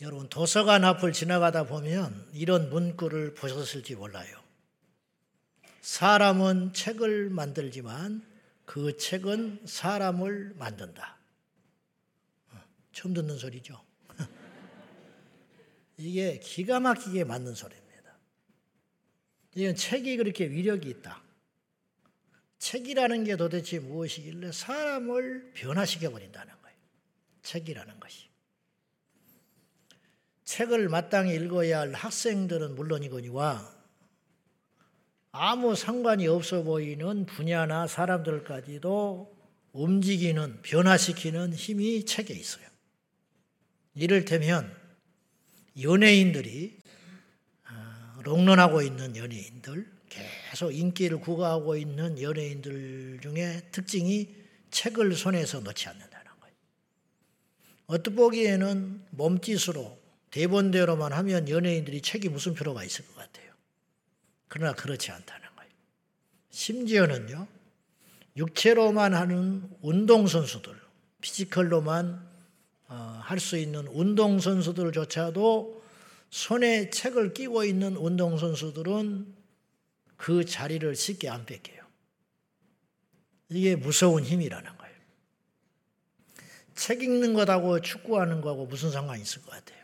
여러분 도서관 앞을 지나가다 보면 이런 문구를 보셨을지 몰라요. 사람은 책을 만들지만 그 책은 사람을 만든다. 어, 처음 듣는 소리죠. 이게 기가 막히게 맞는 소리입니다. 이건 책이 그렇게 위력이 있다. 책이라는 게 도대체 무엇이길래 사람을 변화시켜 버린다는 거예요. 책이라는 것이. 책을 마땅히 읽어야 할 학생들은 물론이거니와 아무 상관이 없어 보이는 분야나 사람들까지도 움직이는, 변화시키는 힘이 책에 있어요. 이를테면 연예인들이 어, 롱런하고 있는 연예인들, 계속 인기를 구가하고 있는 연예인들 중에 특징이 책을 손에서 놓지 않는다는 거예요. 언뜻 보기에는 몸짓으로 대본대로만 하면 연예인들이 책이 무슨 필요가 있을 것 같아요. 그러나 그렇지 않다는 거예요. 심지어는요, 육체로만 하는 운동선수들, physical로만 어, 할수 있는 운동선수들조차도 손에 책을 끼고 있는 운동선수들은 그 자리를 쉽게 안 뺏겨요. 이게 무서운 힘이라는 거예요. 책 읽는 것하고 축구하는 거하고 무슨 상관이 있을 것 같아요.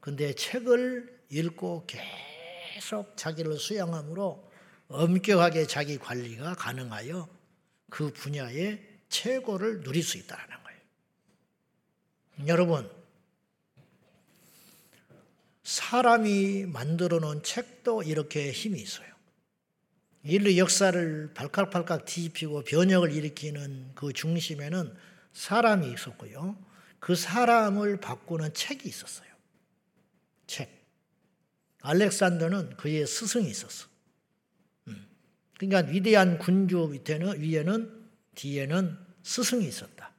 근데 책을 읽고 계속 자기를 수양함으로 엄격하게 자기 관리가 가능하여 그 분야의 최고를 누릴 수 있다는 거예요. 여러분, 사람이 만들어 놓은 책도 이렇게 힘이 있어요. 인류 역사를 발칵발칵 뒤집히고 변혁을 일으키는 그 중심에는 사람이 있었고요. 그 사람을 바꾸는 책이 있었어요. 책. 알렉산더는 그의 스승이 있었어. 음. 그러니까 위대한 군주 밑에는 위에는 뒤에는 스승이 있었다.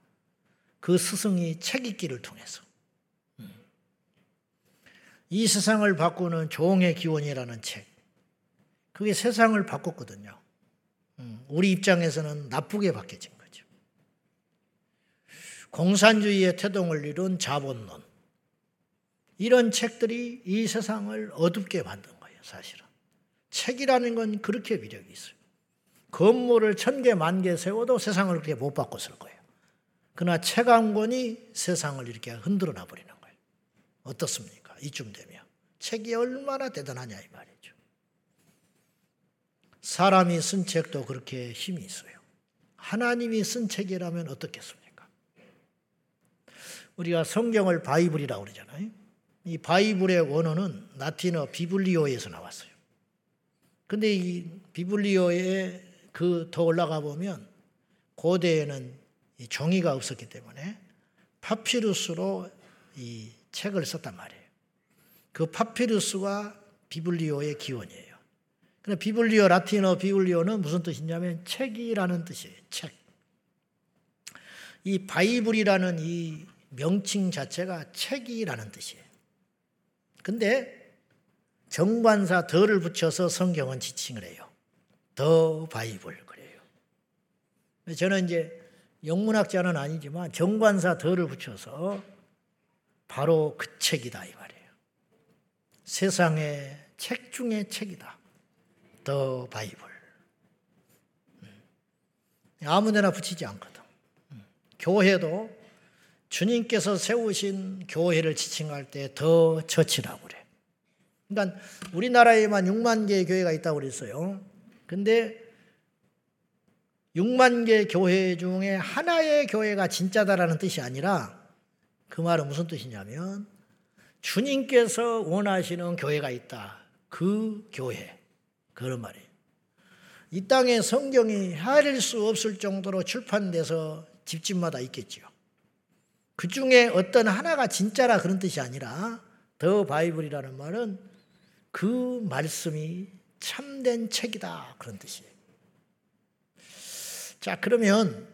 그 스승이 책 읽기를 통해서 음. 이 세상을 바꾸는 종의 기원이라는 책. 그게 세상을 바꿨거든요. 음. 우리 입장에서는 나쁘게 바뀌어진 거죠. 공산주의의 태동을 이룬 자본론. 이런 책들이 이 세상을 어둡게 만든 거예요, 사실은. 책이라는 건 그렇게 위력이 있어요. 건물을 천 개, 만 개 세워도 세상을 그렇게 못 바꿨을 거예요. 그러나 책 한 권이 세상을 이렇게 흔들어 놔버리는 거예요. 어떻습니까? 이쯤 되면. 책이 얼마나 대단하냐, 이 말이죠. 사람이 쓴 책도 그렇게 힘이 있어요. 하나님이 쓴 책이라면 어떻겠습니까? 우리가 성경을 바이블이라고 그러잖아요. 이 바이블의 원어는 라틴어 biblio에서 나왔어요. 근데 이 비블리오에 그 더 올라가 보면 고대에는 종이가 없었기 때문에 파피루스로 이 책을 썼단 말이에요. 그 파피루스가 비블리오의 기원이에요. 근데 비블리오 라틴어 비블리오는 무슨 뜻이냐면 책이라는 뜻이에요. 책. 이 바이블이라는 이 명칭 자체가 책이라는 뜻이에요. 근데 정관사 더를 붙여서 성경은 지칭을 해요. 더 바이블 그래요. 저는 이제 영문학자는 아니지만 정관사 더를 붙여서 바로 그 책이다 이 말이에요. 세상의 책 중의 책이다. 더 바이블. 음. 아무데나 붙이지 않거든. 음. 교회도 주님께서 세우신 교회를 지칭할 때 더 처치라고 그래. 그러니까 우리나라에만 6만 개의 교회가 있다고 그랬어요. 근데 6만 개 교회 중에 하나의 교회가 진짜다라는 뜻이 아니라 그 말은 무슨 뜻이냐면 주님께서 원하시는 교회가 있다. 그 교회. 그런 말이에요. 이 땅에 성경이 헤아릴 수 없을 정도로 출판돼서 집집마다 있겠지요. 그 중에 어떤 하나가 진짜라 그런 뜻이 아니라 더 바이블이라는 말은 그 말씀이 참된 책이다 그런 뜻이에요. 자, 그러면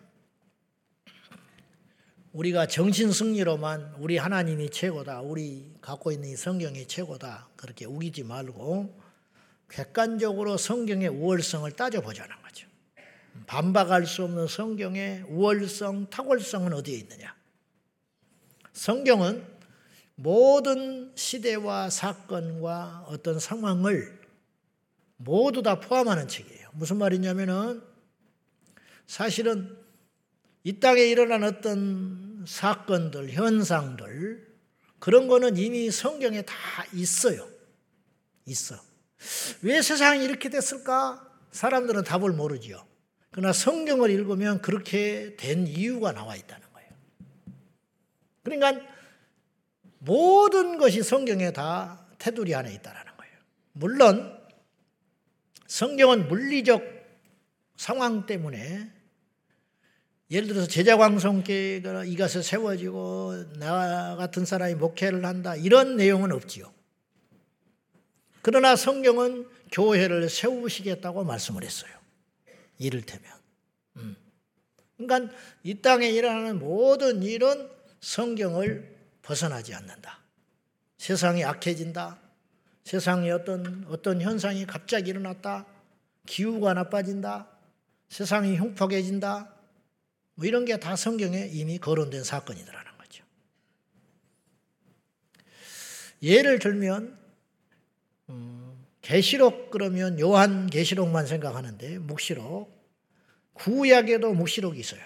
우리가 정신 승리로만 우리 하나님이 최고다. 우리 갖고 있는 이 성경이 최고다. 그렇게 우기지 말고 객관적으로 성경의 우월성을 따져보자는 거죠. 반박할 수 없는 성경의 우월성, 탁월성은 어디에 있느냐? 성경은 모든 시대와 사건과 어떤 상황을 모두 다 포함하는 책이에요. 무슨 말이냐면은 사실은 이 땅에 일어난 어떤 사건들, 현상들, 그런 거는 이미 성경에 다 있어요. 있어. 왜 세상이 이렇게 됐을까? 사람들은 답을 모르지요. 그러나 성경을 읽으면 그렇게 된 이유가 나와 있다는. 그러니까 모든 것이 성경에 다 테두리 안에 있다는 거예요. 물론 성경은 물리적 상황 때문에 예를 들어서 제자광성계가 이것을 세워지고 나 같은 사람이 목회를 한다 이런 내용은 없지요. 그러나 성경은 교회를 세우시겠다고 말씀을 했어요. 이를테면. 음. 그러니까 이 땅에 일어나는 모든 일은 성경을 벗어나지 않는다. 세상이 악해진다. 세상에 어떤 어떤 현상이 갑자기 일어났다. 기후가 나빠진다. 세상이 흉폭해진다. 뭐 이런 게 다 성경에 이미 거론된 사건이더라는 거죠. 예를 들면 음, 계시록 그러면 요한 계시록만 생각하는데 묵시록 구약에도 묵시록이 있어요.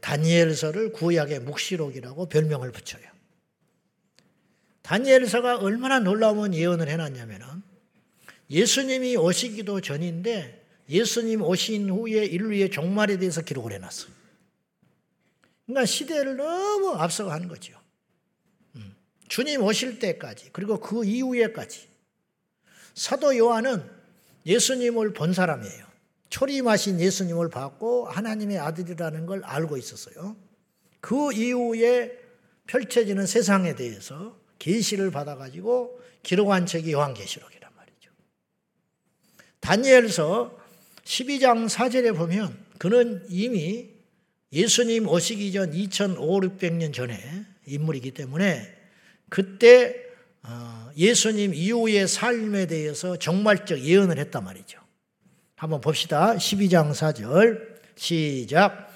다니엘서를 구약의 묵시록이라고 별명을 붙여요. 다니엘서가 얼마나 놀라운 예언을 해놨냐면은 예수님이 오시기도 전인데 예수님 오신 후에 인류의 종말에 대해서 기록을 해놨어. 그러니까 시대를 너무 앞서가는 거죠. 음. 주님 오실 때까지 그리고 그 이후에까지 사도 요한은 예수님을 본 사람이에요. 초림하신 예수님을 봤고 하나님의 아들이라는 걸 알고 있었어요. 그 이후에 펼쳐지는 세상에 대해서 계시를 받아가지고 기록한 책이 요한계시록이란 말이죠. 다니엘서 12장 4절에 보면 그는 이미 예수님 오시기 전 2500년 전에 인물이기 때문에 그때 어, 예수님 이후의 삶에 대해서 정말적 예언을 했단 말이죠. 한번 봅시다. 12장 4절 시작.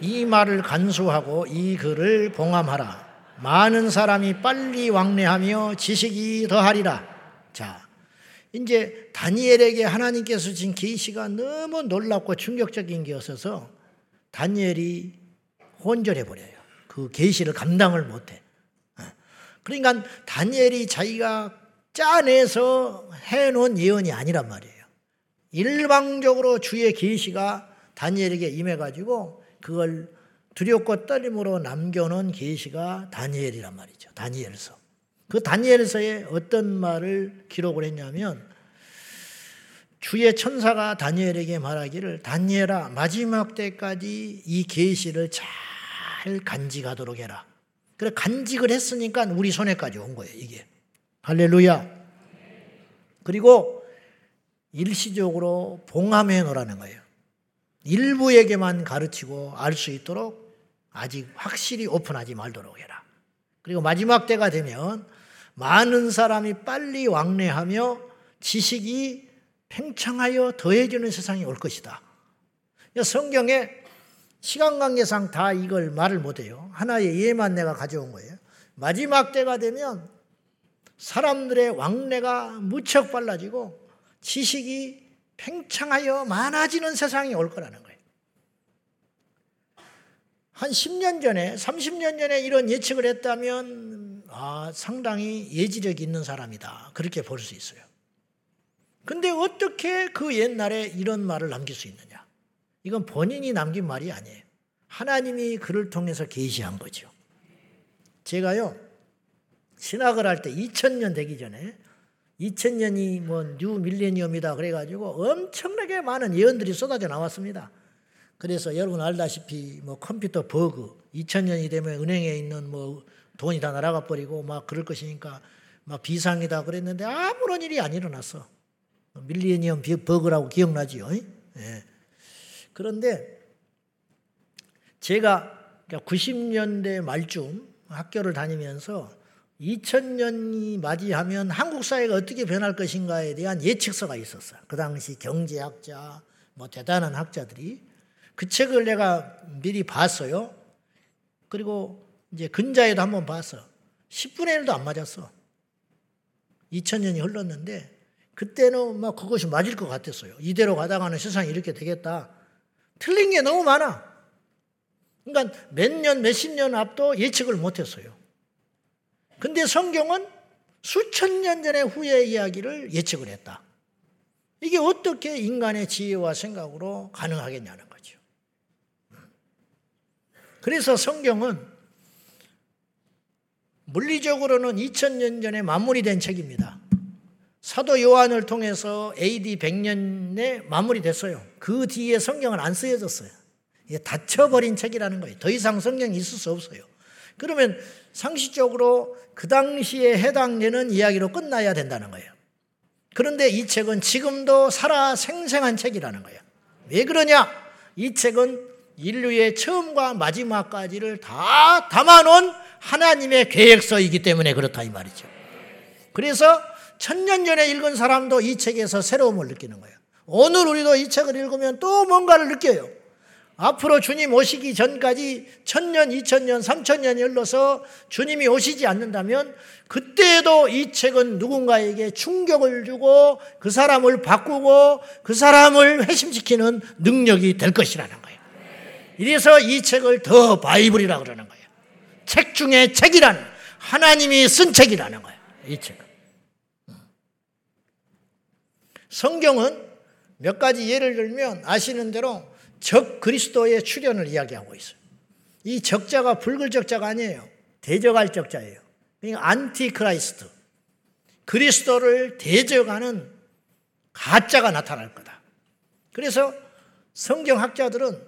이 말을 간수하고 이 글을 봉함하라. 많은 사람이 빨리 왕래하며 지식이 더하리라. 자, 이제 다니엘에게 하나님께서 준 계시가 너무 놀랍고 충격적인 게없어서 다니엘이 혼절해 버려요. 그 계시를 감당을 못해. 어. 그러니까 다니엘이 자기가 짜내서 해놓은 예언이 아니란 말이에요. 일방적으로 주의 계시가 다니엘에게 임해가지고 그걸 두렵고 떨림으로 남겨놓은 계시가 다니엘이란 말이죠. 다니엘서. 그 다니엘서에 어떤 말을 기록을 했냐면 주의 천사가 다니엘에게 말하기를 다니엘아 마지막 때까지 이 계시를 잘 간직하도록 해라. 그래 간직을 했으니까 우리 손에까지 온 거예요, 이게. 할렐루야. 그리고 일시적으로 봉함해 놓으라는 거예요. 일부에게만 가르치고 알 수 있도록 아직 확실히 오픈하지 말도록 해라. 그리고 마지막 때가 되면 많은 사람이 빨리 왕래하며 지식이 팽창하여 더해지는 세상이 올 것이다. 성경에 시간 관계상 다 이걸 말을 못해요. 하나의 예만 내가 가져온 거예요. 마지막 때가 되면 사람들의 왕래가 무척 빨라지고 지식이 팽창하여 많아지는 세상이 올 거라는 거예요. 한 10년 전에, 30년 전에 이런 예측을 했다면, 아, 상당히 예지력 있는 사람이다. 그렇게 볼 수 있어요. 근데 어떻게 그 옛날에 이런 말을 남길 수 있느냐? 이건 본인이 남긴 말이 아니에요. 하나님이 그를 통해서 계시한 거죠. 제가요, 신학을 할 때 2000년 되기 전에 2000년이 뭐 new millennium이다 그래가지고 엄청나게 많은 예언들이 쏟아져 나왔습니다. 그래서 여러분 알다시피 뭐 컴퓨터 버그 2000년이 되면 은행에 있는 뭐 돈이 다 날아가 버리고 막 그럴 것이니까 막 비상이다 그랬는데 아무런 일이 안 일어났어. 밀레니엄 버그라고 기억나지요? 예. 그런데 제가 90년대 말쯤 학교를 다니면서 2000년이 맞이하면 한국 사회가 어떻게 변할 것인가에 대한 예측서가 있었어요. 그 당시 경제학자, 뭐 대단한 학자들이 그 책을 내가 미리 봤어요. 그리고 이제 근자에도 한번 봤어. 10분의 1도 안 맞았어. 2000년이 흘렀는데 그때는 막 그것이 맞을 것 같았어요. 이대로 가다가는 세상이 이렇게 되겠다. 틀린 게 너무 많아. 그러니까 몇 년, 몇십 년 앞도 예측을 못 했어요. 근데 성경은 수천 년 전의 후의 이야기를 예측을 했다. 이게 어떻게 인간의 지혜와 생각으로 가능하겠냐는 거죠. 그래서 성경은 물리적으로는 2000년 전에 마무리 된 책입니다. 사도 요한을 통해서 AD 100년에 마무리됐어요. 그 뒤에 성경은 안 쓰여졌어요. 이게 닫혀버린 책이라는 거예요. 더 이상 성경이 있을 수 없어요. 그러면 상식적으로 그 당시에 해당되는 이야기로 끝나야 된다는 거예요. 그런데 이 책은 지금도 살아 생생한 책이라는 거예요. 왜 그러냐? 이 책은 인류의 처음과 마지막까지를 다 담아놓은 하나님의 계획서이기 때문에 그렇다 이 말이죠. 그래서 천년 전에 읽은 사람도 이 책에서 새로움을 느끼는 거예요. 오늘 우리도 이 책을 읽으면 또 뭔가를 느껴요. 앞으로 주님 오시기 전까지 천년, 이천년, 삼천년이 흘러서 주님이 오시지 않는다면 그때에도 이 책은 누군가에게 충격을 주고 그 사람을 바꾸고 그 사람을 회심시키는 능력이 될 것이라는 거예요. 이래서 이 책을 더 바이블이라 그러는 거예요. 책 중에 책이라는 하나님이 쓴 책이라는 거예요. 이 책은. 성경은 몇 가지 예를 들면 아시는 대로 적 그리스도의 출현을 이야기하고 있어요. 이 적자가 붉을 적자가 아니에요. 대적할 적자예요. 그러니까 Antichrist. 그리스도를 대적하는 가짜가 나타날 거다. 그래서 성경학자들은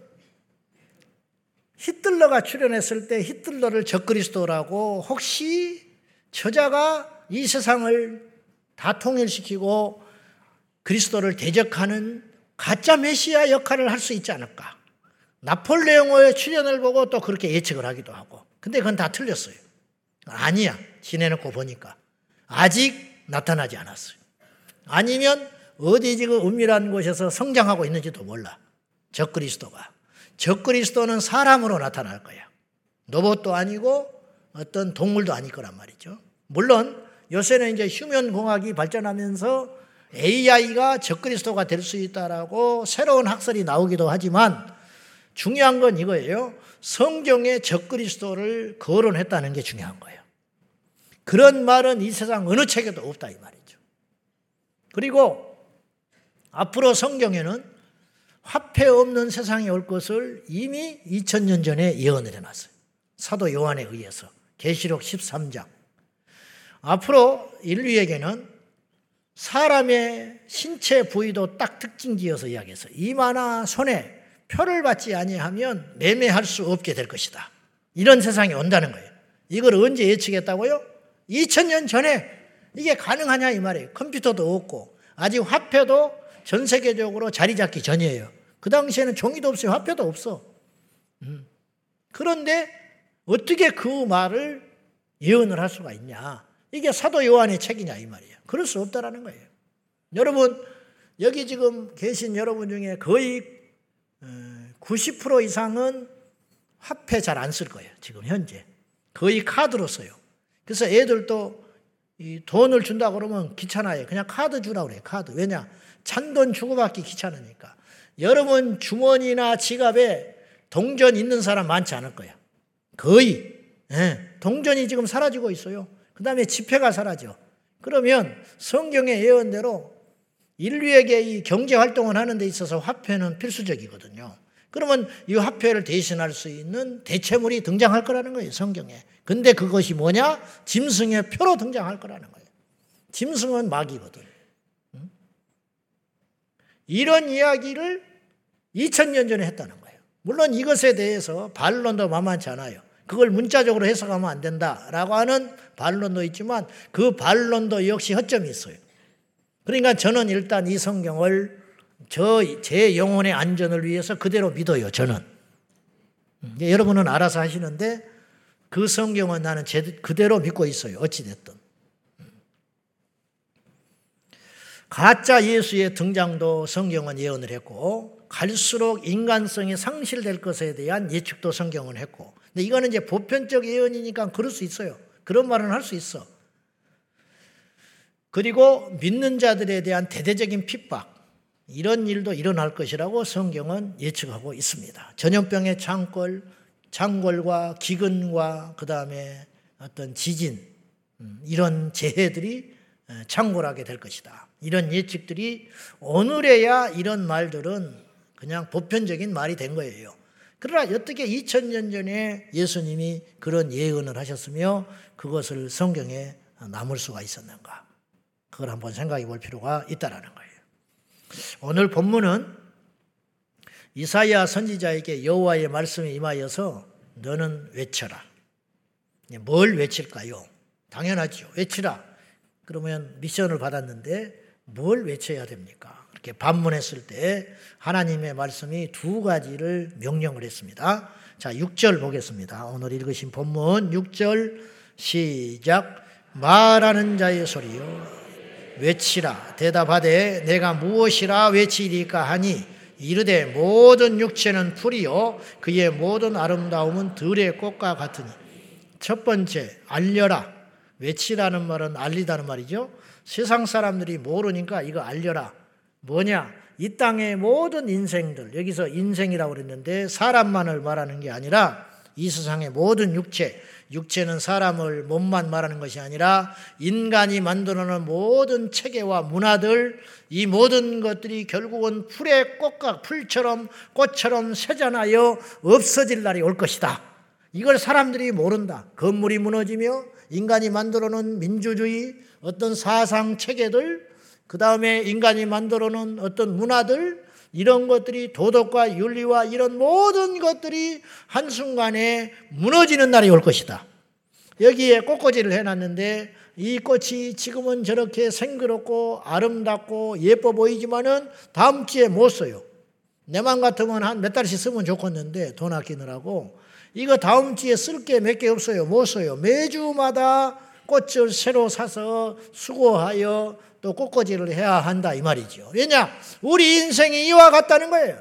히틀러가 출현했을 때 히틀러를 적그리스도라고 혹시 저 자가 이 세상을 다 통일시키고 그리스도를 대적하는 가짜 메시아 역할을 할 수 있지 않을까. 나폴레옹의 출연을 보고 또 그렇게 예측을 하기도 하고. 근데 그건 다 틀렸어요. 아니야. 지내놓고 보니까. 아직 나타나지 않았어요. 아니면 어디 지금 은밀한 곳에서 성장하고 있는지도 몰라. 적그리스도가. 적그리스도는 사람으로 나타날 거야. 로봇도 아니고 어떤 동물도 아닐 거란 말이죠. 물론 요새는 이제 휴면 공학이 발전하면서 AI가 적그리스도가 될 수 있다라고 새로운 학설이 나오기도 하지만 중요한 건 이거예요. 성경에 적그리스도를 거론했다는 게 중요한 거예요. 그런 말은 이 세상 어느 책에도 없다 이 말이죠. 그리고 앞으로 성경에는 화폐 없는 세상이 올 것을 이미 2000년 전에 예언을 해놨어요. 사도 요한에 의해서 계시록 13장. 앞으로 인류에게는 사람의 신체 부위도 딱 특징 지어서 이야기해서 이마나 손에 표를 받지 아니하면 매매할 수 없게 될 것이다. 이런 세상이 온다는 거예요. 이걸 언제 예측했다고요? 2000년 전에 이게 가능하냐 이 말이에요. 컴퓨터도 없고 아직 화폐도 전 세계적으로 자리 잡기 전이에요. 그 당시에는 종이도 없어요. 화폐도 없어. 음. 그런데 어떻게 그 말을 예언을 할 수가 있냐? 이게 사도 요한의 책이냐 이 말이에요. 그럴 수 없다라는 거예요. 여러분, 여기 지금 계신 여러분 중에 거의 90% 어, 이상은 화폐 잘 안 쓸 거예요. 지금 현재. 거의 카드로 써요. 그래서 애들도 이 돈을 준다 그러면 귀찮아요. 그냥 카드 주라 그래요. 카드. 왜냐? 찬돈 주고받기 귀찮으니까. 여러분 주머니나 지갑에 동전 있는 사람 많지 않을 거야. 거의. 예, 동전이 지금 사라지고 있어요. 그 다음에 지폐가 사라져. 그러면 성경의 예언대로 인류에게 이 경제 활동을 하는 데 있어서 화폐는 필수적이거든요. 그러면 이 화폐를 대신할 수 있는 대체물이 등장할 거라는 거예요, 성경에. 근데 그것이 뭐냐? 짐승의 표로 등장할 거라는 거예요. 짐승은 마귀거든. 이런 이야기를 2000년 전에 했다는 거예요. 물론 이것에 대해서 반론도 만만치 않아요. 그걸 문자적으로 해석하면 안 된다라고 하는 반론도 있지만 그 반론도 역시 허점이 있어요. 그러니까 저는 일단 이 성경을 저 제 영혼의 안전을 위해서 그대로 믿어요. 저는 여러분은 알아서 하시는데 그 성경은 나는 제, 그대로 믿고 있어요. 어찌 됐든 가짜 예수의 등장도 성경은 예언을 했고 갈수록 인간성이 상실될 것에 대한 예측도 성경은 했고 근데 이거는 이제 보편적 예언이니까 그럴 수 있어요. 그런 말은 할 수 있어. 그리고 믿는 자들에 대한 대대적인 핍박, 이런 일도 일어날 것이라고 성경은 예측하고 있습니다. 전염병의 창궐, 창궐과 기근과 그 다음에 어떤 지진, 음, 이런 재해들이 창궐하게 될 것이다. 이런 예측들이 오늘에야 이런 말들은 그냥 보편적인 말이 된 거예요. 그러나 어떻게 2000년 전에 예수님이 그런 예언을 하셨으며 그것을 성경에 남을 수가 있었는가? 그걸 한번 생각해 볼 필요가 있다라는 거예요. 오늘 본문은 이사야 선지자에게 여호와의 말씀이 임하여서 너는 외쳐라. 뭘 외칠까요? 당연하죠. 외치라. 그러면 미션을 받았는데 뭘 외쳐야 됩니까? 이렇게 반문했을 때 하나님의 말씀이 두 가지를 명령을 했습니다. 자, 6절 보겠습니다. 오늘 읽으신 본문 6절 시작. 말하는 자의 소리요. 외치라. 대답하되 내가 무엇이라 외치리까 하니 이르되 모든 육체는 풀이요. 그의 모든 아름다움은 들의 꽃과 같으니. 첫 번째, 알려라. 외치라는 말은 알리다는 말이죠. 세상 사람들이 모르니까 이거 알려라. 뭐냐? 이 땅의 모든 인생들, 여기서 인생이라고 그랬는데 사람만을 말하는 게 아니라 이 세상의 모든 육체, 육체는 사람을 몸만 말하는 것이 아니라 인간이 만들어놓은 모든 체계와 문화들, 이 모든 것들이 결국은 풀의 꽃과 풀처럼 꽃처럼 세잔하여 없어질 날이 올 것이다. 이걸 사람들이 모른다. 건물이 무너지며 인간이 만들어 놓은 민주주의, 어떤 사상 체계들, 그 다음에 인간이 만들어 놓은 어떤 문화들, 이런 것들이 도덕과 윤리와 이런 모든 것들이 한순간에 무너지는 날이 올 것이다. 여기에 꽃꽂이를 해놨는데 이 꽃이 지금은 저렇게 생그럽고 아름답고 예뻐 보이지만은 다음 주에 못 써요. 내 맘 같으면 한 몇 달씩 쓰면 좋겠는데 돈 아끼느라고 이거 다음 주에 쓸 게 몇 개 없어요. 못 써요. 매주마다 꽃을 새로 사서 수고하여 또 꽃꽂이를 해야 한다 이 말이죠. 왜냐? 우리 인생이 이와 같다는 거예요.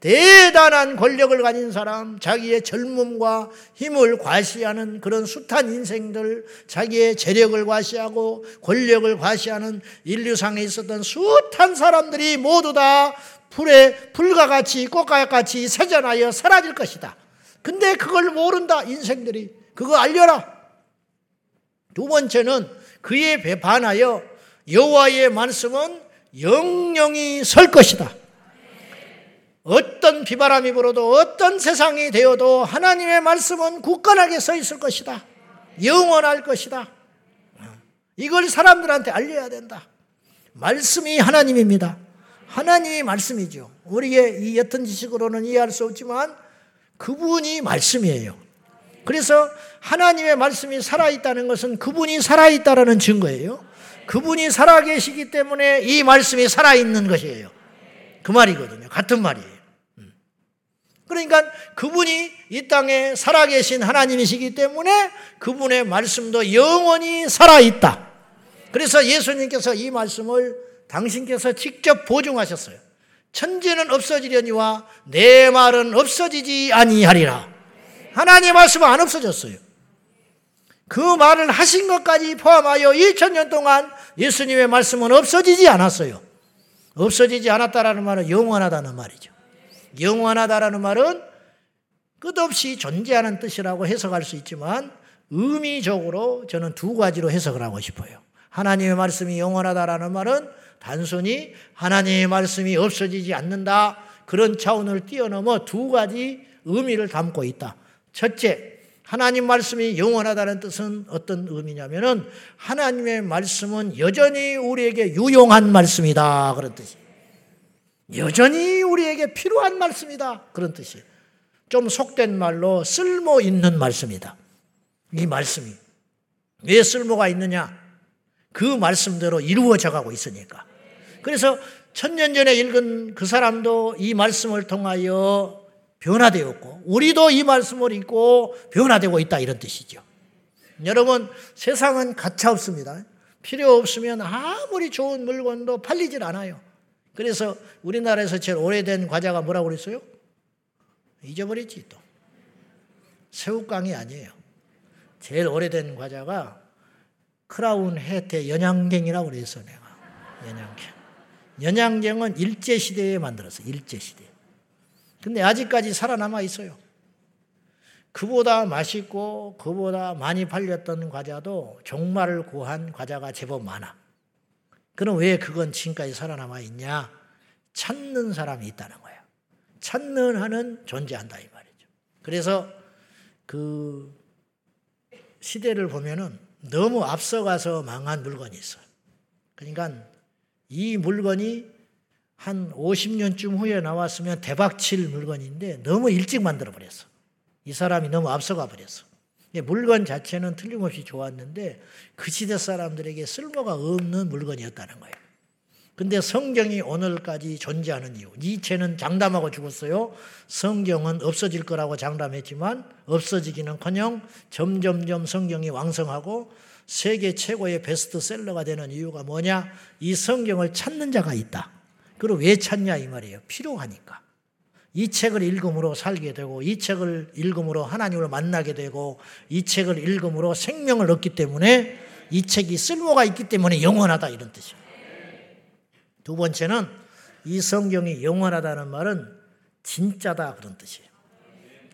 대단한 권력을 가진 사람, 자기의 젊음과 힘을 과시하는 그런 숱한 인생들, 자기의 재력을 과시하고 권력을 과시하는 인류상에 있었던 숱한 사람들이 모두 다 풀에 불과 같이 꽃과 같이 세전하여 사라질 것이다. 근데 그걸 모른다, 인생들이. 그거 알려라. 두 번째는 그에 배반하여 여호와의 말씀은 영영이 설 것이다. 어떤 비바람이 불어도 어떤 세상이 되어도 하나님의 말씀은 굳건하게 서 있을 것이다. 영원할 것이다. 이걸 사람들한테 알려야 된다. 말씀이 하나님입니다. 하나님이 말씀이죠. 우리의 이 옅은 지식으로는 이해할 수 없지만 그분이 말씀이에요. 그래서 하나님의 말씀이 살아있다는 것은 그분이 살아있다라는 증거예요. 그분이 살아계시기 때문에 이 말씀이 살아있는 것이에요. 그 말이거든요. 같은 말이에요. 음. 그러니까 그분이 이 땅에 살아계신 하나님이시기 때문에 그분의 말씀도 영원히 살아있다. 그래서 예수님께서 이 말씀을 당신께서 직접 보증하셨어요. 천지는 없어지려니와 내 말은 없어지지 아니하리라. 하나님 말씀은 안 없어졌어요. 그 말을 하신 것까지 포함하여 2000년 동안 예수님의 말씀은 없어지지 않았어요. 없어지지 않았다라는 말은 영원하다는 말이죠. 영원하다라는 말은 끝없이 존재하는 뜻이라고 해석할 수 있지만 의미적으로 저는 두 가지로 해석을 하고 싶어요. 하나님의 말씀이 영원하다라는 말은 단순히 하나님의 말씀이 없어지지 않는다. 그런 차원을 뛰어넘어 두 가지 의미를 담고 있다. 첫째, 하나님 말씀이 영원하다는 뜻은 어떤 의미냐면은 하나님의 말씀은 여전히 우리에게 유용한 말씀이다. 그런 뜻이. 여전히 우리에게 필요한 말씀이다. 그런 뜻이. 좀 속된 말로 쓸모 있는 말씀이다. 이 말씀이. 왜 쓸모가 있느냐? 그 말씀대로 이루어져 가고 있으니까. 그래서 천년 전에 읽은 그 사람도 이 말씀을 통하여 변화되었고, 우리도 이 말씀을 읽고 변화되고 있다. 이런 뜻이죠. 여러분, 세상은 가차 없습니다. 필요 없으면 아무리 좋은 물건도 팔리질 않아요. 그래서 우리나라에서 제일 오래된 과자가 뭐라고 그랬어요? 잊어버렸지 또. 새우깡이 아니에요. 제일 오래된 과자가 크라운 해태 연양갱이라고 그랬어 내가. 연양갱. 연양갱은 일제시대에 만들었어. 일제시대. 근데 아직까지 살아남아 있어요. 그보다 맛있고 그보다 많이 팔렸던 과자도 종말을 구한 과자가 제법 많아. 그럼 왜 그건 지금까지 살아남아 있냐? 찾는 사람이 있다는 거야. 찾는 한은 존재한다 이 말이죠. 그래서 그 시대를 보면은 너무 앞서가서 망한 물건이 있어요. 그러니까 이 물건이 한 50년쯤 후에 나왔으면 대박 칠 물건인데 너무 일찍 만들어 버렸어. 이 사람이 너무 앞서가 버렸어. 물건 자체는 틀림없이 좋았는데 그 시대 사람들에게 쓸모가 없는 물건이었다는 거예요. 근데 성경이 오늘까지 존재하는 이유. 니체는 장담하고 죽었어요. 성경은 없어질 거라고 장담했지만 없어지기는 커녕 점점점 성경이 왕성하고 세계 최고의 베스트셀러가 되는 이유가 뭐냐? 이 성경을 찾는 자가 있다. 그리고 왜 찾냐 이 말이에요. 필요하니까. 이 책을 읽음으로 살게 되고 이 책을 읽음으로 하나님을 만나게 되고 이 책을 읽음으로 생명을 얻기 때문에 이 책이 쓸모가 있기 때문에 영원하다 이런 뜻이에요. 두 번째는 이 성경이 영원하다는 말은 진짜다 그런 뜻이에요.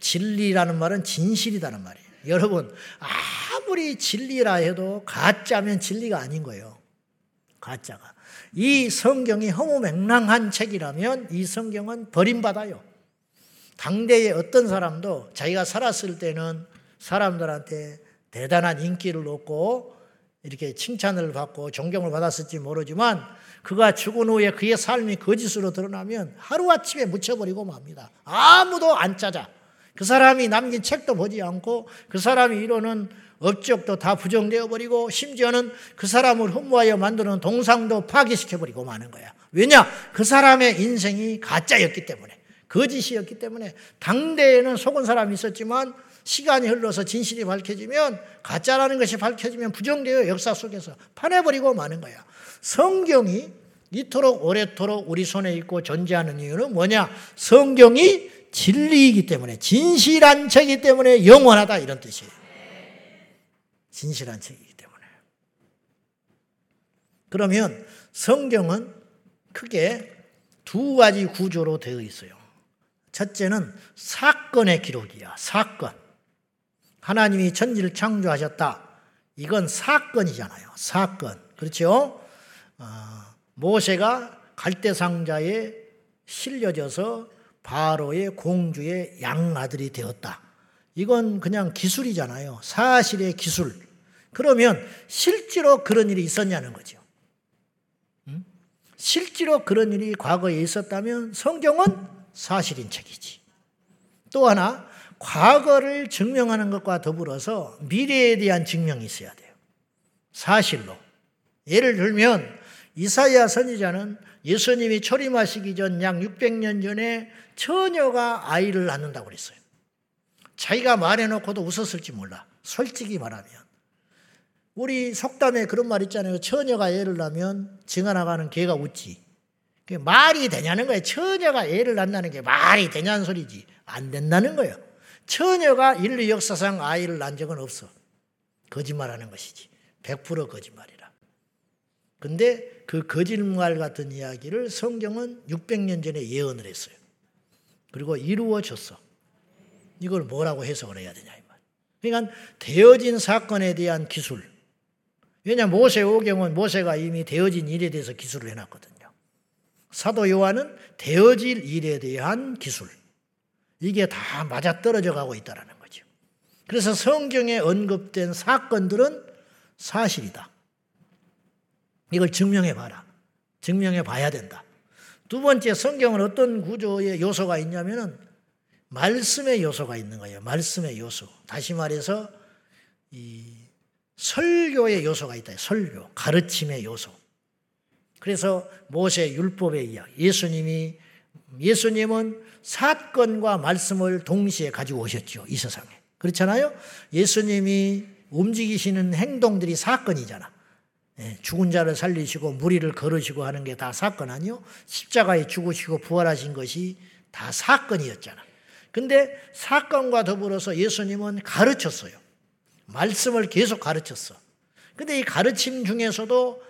진리라는 말은 진실이라는 말이에요. 여러분 아무리 진리라 해도 가짜면 진리가 아닌 거예요. 가짜가. 이 성경이 허무맹랑한 책이라면 이 성경은 버림받아요. 당대의 어떤 사람도 자기가 살았을 때는 사람들한테 대단한 인기를 얻고 이렇게 칭찬을 받고 존경을 받았을지 모르지만 그가 죽은 후에 그의 삶이 거짓으로 드러나면 하루아침에 묻혀버리고 맙니다. 아무도 안 찾아. 그 사람이 남긴 책도 보지 않고 그 사람이 이루는 업적도 다 부정되어 버리고 심지어는 그 사람을 흠모하여 만드는 동상도 파괴시켜 버리고 마는 거야. 왜냐? 그 사람의 인생이 가짜였기 때문에 거짓이었기 때문에 당대에는 속은 사람이 있었지만 시간이 흘러서 진실이 밝혀지면 가짜라는 것이 밝혀지면 부정되어 역사 속에서 파내버리고 마는 거야. 성경이 이토록 오래도록 우리 손에 있고 존재하는 이유는 뭐냐? 성경이 진리이기 때문에 진실한 책이기 때문에 영원하다 이런 뜻이에요. 진실한 책이기 때문에. 그러면 성경은 크게 두 가지 구조로 되어 있어요. 첫째는 사건의 기록이야. 사건. 하나님이 천지를 창조하셨다. 이건 사건이잖아요. 사건. 그렇죠? 어, 모세가 갈대상자에 실려져서 바로의 공주의 양아들이 되었다. 이건 그냥 기술이잖아요. 사실의 기술. 그러면 실제로 그런 일이 있었냐는 거죠. 음? 실제로 그런 일이 과거에 있었다면 성경은 사실인 책이지. 또 하나, 과거를 증명하는 것과 더불어서 미래에 대한 증명이 있어야 돼요. 사실로. 예를 들면, 이사야 선지자는 예수님이 초림하시기 전 약 600년 전에 처녀가 아이를 낳는다고 그랬어요. 자기가 말해놓고도 웃었을지 몰라. 솔직히 말하면. 우리 속담에 그런 말 있잖아요. 처녀가 애를 낳으면 증언나가는 개가 웃지. 그게 말이 되냐는 거예요. 처녀가 애를 낳는다는 게 말이 되냐는 소리지. 안 된다는 거예요. 처녀가 인류 역사상 아이를 낳은 적은 없어. 거짓말하는 것이지. 100% 거짓말이라. 근데 그 거짓말 같은 이야기를 성경은 600년 전에 예언을 했어요. 그리고 이루어졌어. 이걸 뭐라고 해석을 해야 되냐 이 말. 그러니까 되어진 사건에 대한 기술. 왜냐 모세 오경은 모세가 이미 되어진 일에 대해서 기술을 해놨거든요. 사도 요한은 되어질 일에 대한 기술. 이게 다 맞아 떨어져 가고 있다는 거죠. 그래서 성경에 언급된 사건들은 사실이다. 이걸 증명해 봐라. 증명해 봐야 된다. 두 번째 성경은 어떤 구조의 요소가 있냐면은 말씀의 요소가 있는 거예요. 말씀의 요소. 다시 말해서 이 설교의 요소가 있다. 설교, 가르침의 요소. 그래서 모세 율법의 이야기. 예수님이 예수님은 사건과 말씀을 동시에 가지고 오셨죠. 이 세상에. 그렇잖아요. 예수님이 움직이시는 행동들이 사건이잖아. 예, 죽은 자를 살리시고 무리를 걸으시고 하는 게 다 사건 아니요? 십자가에 죽으시고 부활하신 것이 다 사건이었잖아. 근데 사건과 더불어서 예수님은 가르쳤어요. 말씀을 계속 가르쳤어. 근데 이 가르침 중에서도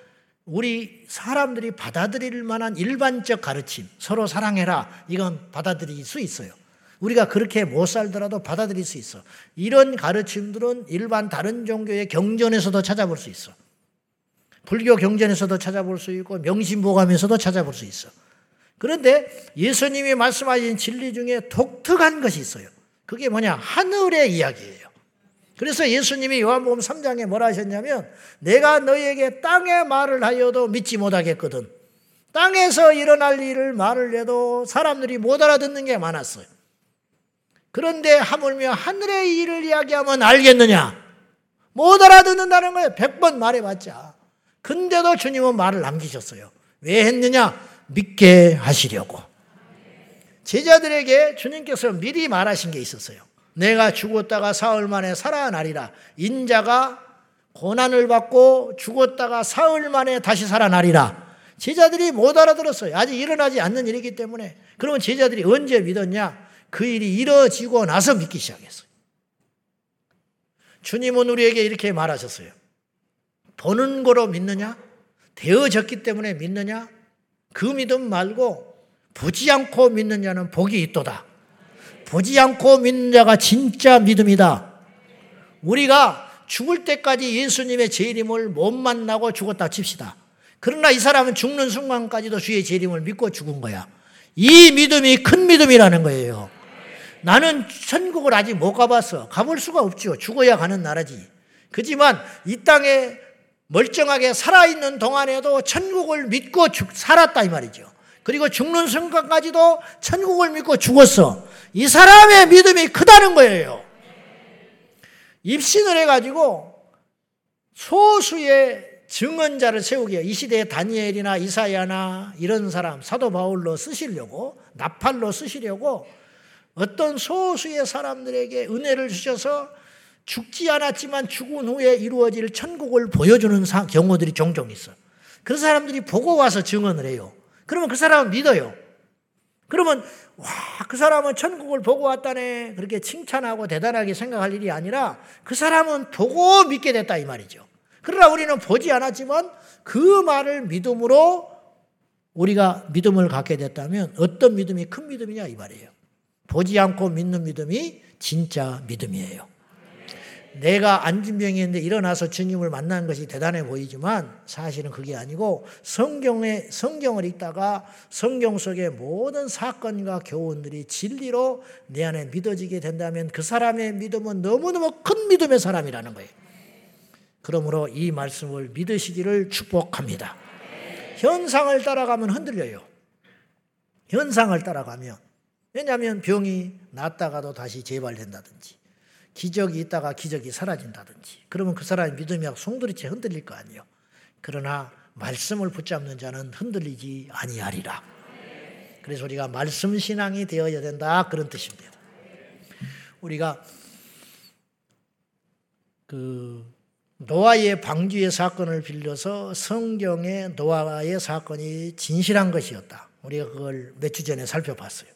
우리 사람들이 받아들일 만한 일반적 가르침, 서로 사랑해라, 이건 받아들일 수 있어요. 우리가 그렇게 못 살더라도 받아들일 수 있어. 이런 가르침들은 일반 다른 종교의 경전에서도 찾아볼 수 있어. 불교 경전에서도 찾아볼 수 있고 명심보감에서도 찾아볼 수 있어. 그런데 예수님이 말씀하신 진리 중에 독특한 것이 있어요. 그게 뭐냐? 하늘의 이야기예요. 그래서 예수님이 요한복음 3장에 뭐라 하셨냐면 내가 너에게 땅의 말을 하여도 믿지 못하겠거든. 땅에서 일어날 일을 말을 해도 사람들이 못 알아듣는 게 많았어요. 그런데 하물며 하늘의 일을 이야기하면 알겠느냐? 못 알아듣는다는 거예요. 백번 말해봤자. 근데도 주님은 말을 남기셨어요. 왜 했느냐? 믿게 하시려고. 제자들에게 주님께서 미리 말하신 게 있었어요. 내가 죽었다가 사흘 만에 살아나리라. 인자가 고난을 받고 죽었다가 사흘 만에 다시 살아나리라. 제자들이 못 알아들었어요. 아직 일어나지 않는 일이기 때문에. 그러면 제자들이 언제 믿었냐? 그 일이 이뤄지고 나서 믿기 시작했어요. 주님은 우리에게 이렇게 말하셨어요. 보는 거로 믿느냐? 되어졌기 때문에 믿느냐? 그 믿음 말고 보지 않고 믿는 자는 복이 있도다. 보지 않고 믿는 자가 진짜 믿음이다. 우리가 죽을 때까지 예수님의 재림을 못 만나고 죽었다 칩시다. 그러나 이 사람은 죽는 순간까지도 주의 재림을 믿고 죽은 거야. 이 믿음이 큰 믿음이라는 거예요. 나는 천국을 아직 못 가봤어. 가볼 수가 없죠. 죽어야 가는 나라지. 그지만 이 땅에 멀쩡하게 살아있는 동안에도 천국을 믿고 죽, 살았다 이 말이죠. 그리고 죽는 순간까지도 천국을 믿고 죽었어. 이 사람의 믿음이 크다는 거예요. 입신을 해가지고 소수의 증언자를 세우게 이 시대에 다니엘이나 이사야나 이런 사람 사도 바울로 쓰시려고 나팔로 쓰시려고 어떤 소수의 사람들에게 은혜를 주셔서 죽지 않았지만 죽은 후에 이루어질 천국을 보여주는 경우들이 종종 있어. 그 사람들이 보고 와서 증언을 해요. 그러면 그 사람은 믿어요. 그러면 와, 그 사람은 천국을 보고 왔다네. 그렇게 칭찬하고 대단하게 생각할 일이 아니라 그 사람은 보고 믿게 됐다 이 말이죠. 그러나 우리는 보지 않았지만 그 말을 믿음으로 우리가 믿음을 갖게 됐다면 어떤 믿음이 큰 믿음이냐 이 말이에요. 보지 않고 믿는 믿음이 진짜 믿음이에요. 내가 안진병이 있는데 일어나서 주님을 만난 것이 대단해 보이지만 사실은 그게 아니고 성경에 성경을 읽다가 성경 속의 모든 사건과 교훈들이 진리로 내 안에 믿어지게 된다면 그 사람의 믿음은 너무너무 큰 믿음의 사람이라는 거예요. 그러므로 이 말씀을 믿으시기를 축복합니다. 현상을 따라가면 흔들려요. 현상을 따라가면 왜냐하면 병이 낫다가도 다시 재발된다든지 기적이 있다가 기적이 사라진다든지 그러면 그 사람의 믿음이 송두리째 흔들릴 거 아니에요. 그러나 말씀을 붙잡는 자는 흔들리지 아니하리라. 그래서 우리가 말씀 신앙이 되어야 된다 그런 뜻입니다. 우리가 그 노아의 방주의 사건을 빌려서 성경의 노아의 사건이 진실한 것이었다. 우리가 그걸 몇 주 전에 살펴봤어요.